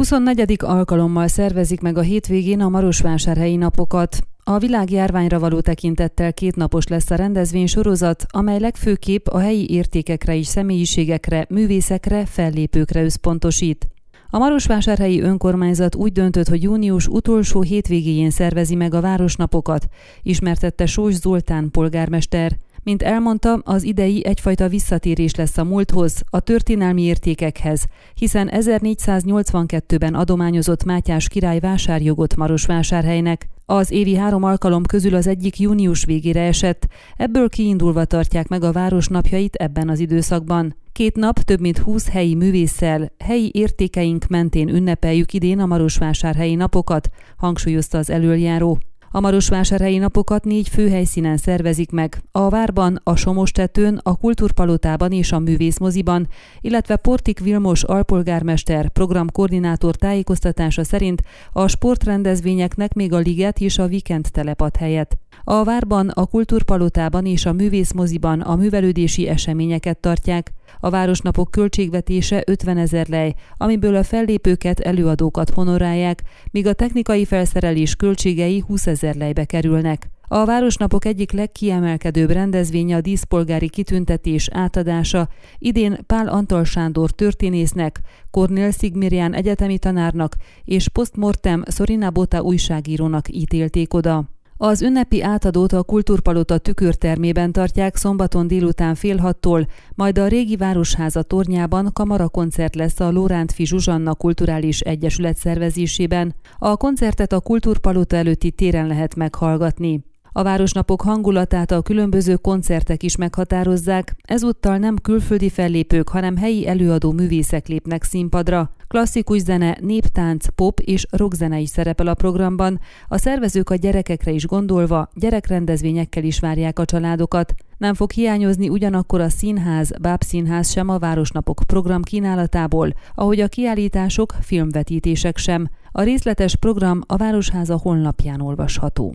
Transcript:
24. alkalommal szervezik meg a hétvégén a Marosvásárhelyi napokat. A világjárványra való tekintettel két napos lesz a rendezvény sorozat, amely legfőképp a helyi értékekre és személyiségekre, művészekre, fellépőkre összpontosít. A Marosvásárhelyi önkormányzat úgy döntött, hogy június utolsó hétvégéjén szervezi meg a városnapokat, ismertette Sós Zoltán polgármester. Mint elmondta, az idei egyfajta visszatérés lesz a múlthoz, a történelmi értékekhez, hiszen 1482-ben adományozott Mátyás király vásárjogot Marosvásárhelynek. Az évi három alkalom közül az egyik június végére esett, ebből kiindulva tartják meg a város napjait ebben az időszakban. Két nap több mint 20 helyi művésszel, helyi értékeink mentén ünnepeljük idén a Marosvásárhelyi napokat, hangsúlyozta az előjáró. A Marosvásárhelyi napokat négy főhelyszínen szervezik meg. A Várban, a Somostetőn, a Kultúrpalotában és a Művészmoziban, illetve Portik Vilmos alpolgármester programkoordinátor tájékoztatása szerint a sportrendezvényeknek még a Liget és a Vikend telepad helyet. A Várban, a Kultúrpalotában és a Művészmoziban a művelődési eseményeket tartják. A városnapok költségvetése 50 ezer lej, amiből a fellépőket, előadókat honorálják, míg a technikai felszerelés költségei 20 ezer lejbe kerülnek. A Városnapok egyik legkiemelkedőbb rendezvénye a díszpolgári kitüntetés átadása. Idén Pál Antal Sándor történésznek, Kornél Szigmirján egyetemi tanárnak és postmortem Szorina Bota újságírónak ítélték oda. Az ünnepi átadót a Kultúrpalota tükörtermében tartják szombaton délután fél hattól, majd a régi városháza tornyában kamarakoncert lesz a Lórántfi Zsuzsanna Kulturális Egyesület szervezésében. A koncertet a Kultúrpalota előtti téren lehet meghallgatni. A városnapok hangulatát a különböző koncertek is meghatározzák, ezúttal nem külföldi fellépők, hanem helyi előadó művészek lépnek színpadra. Klasszikus zene, néptánc, pop és rockzene is szerepel a programban. A szervezők a gyerekekre is gondolva gyerekrendezvényekkel is várják a családokat. Nem fog hiányozni ugyanakkor a színház, bábszínház sem a Városnapok program kínálatából, ahogy a kiállítások, filmvetítések sem. A részletes program a Városháza honlapján olvasható.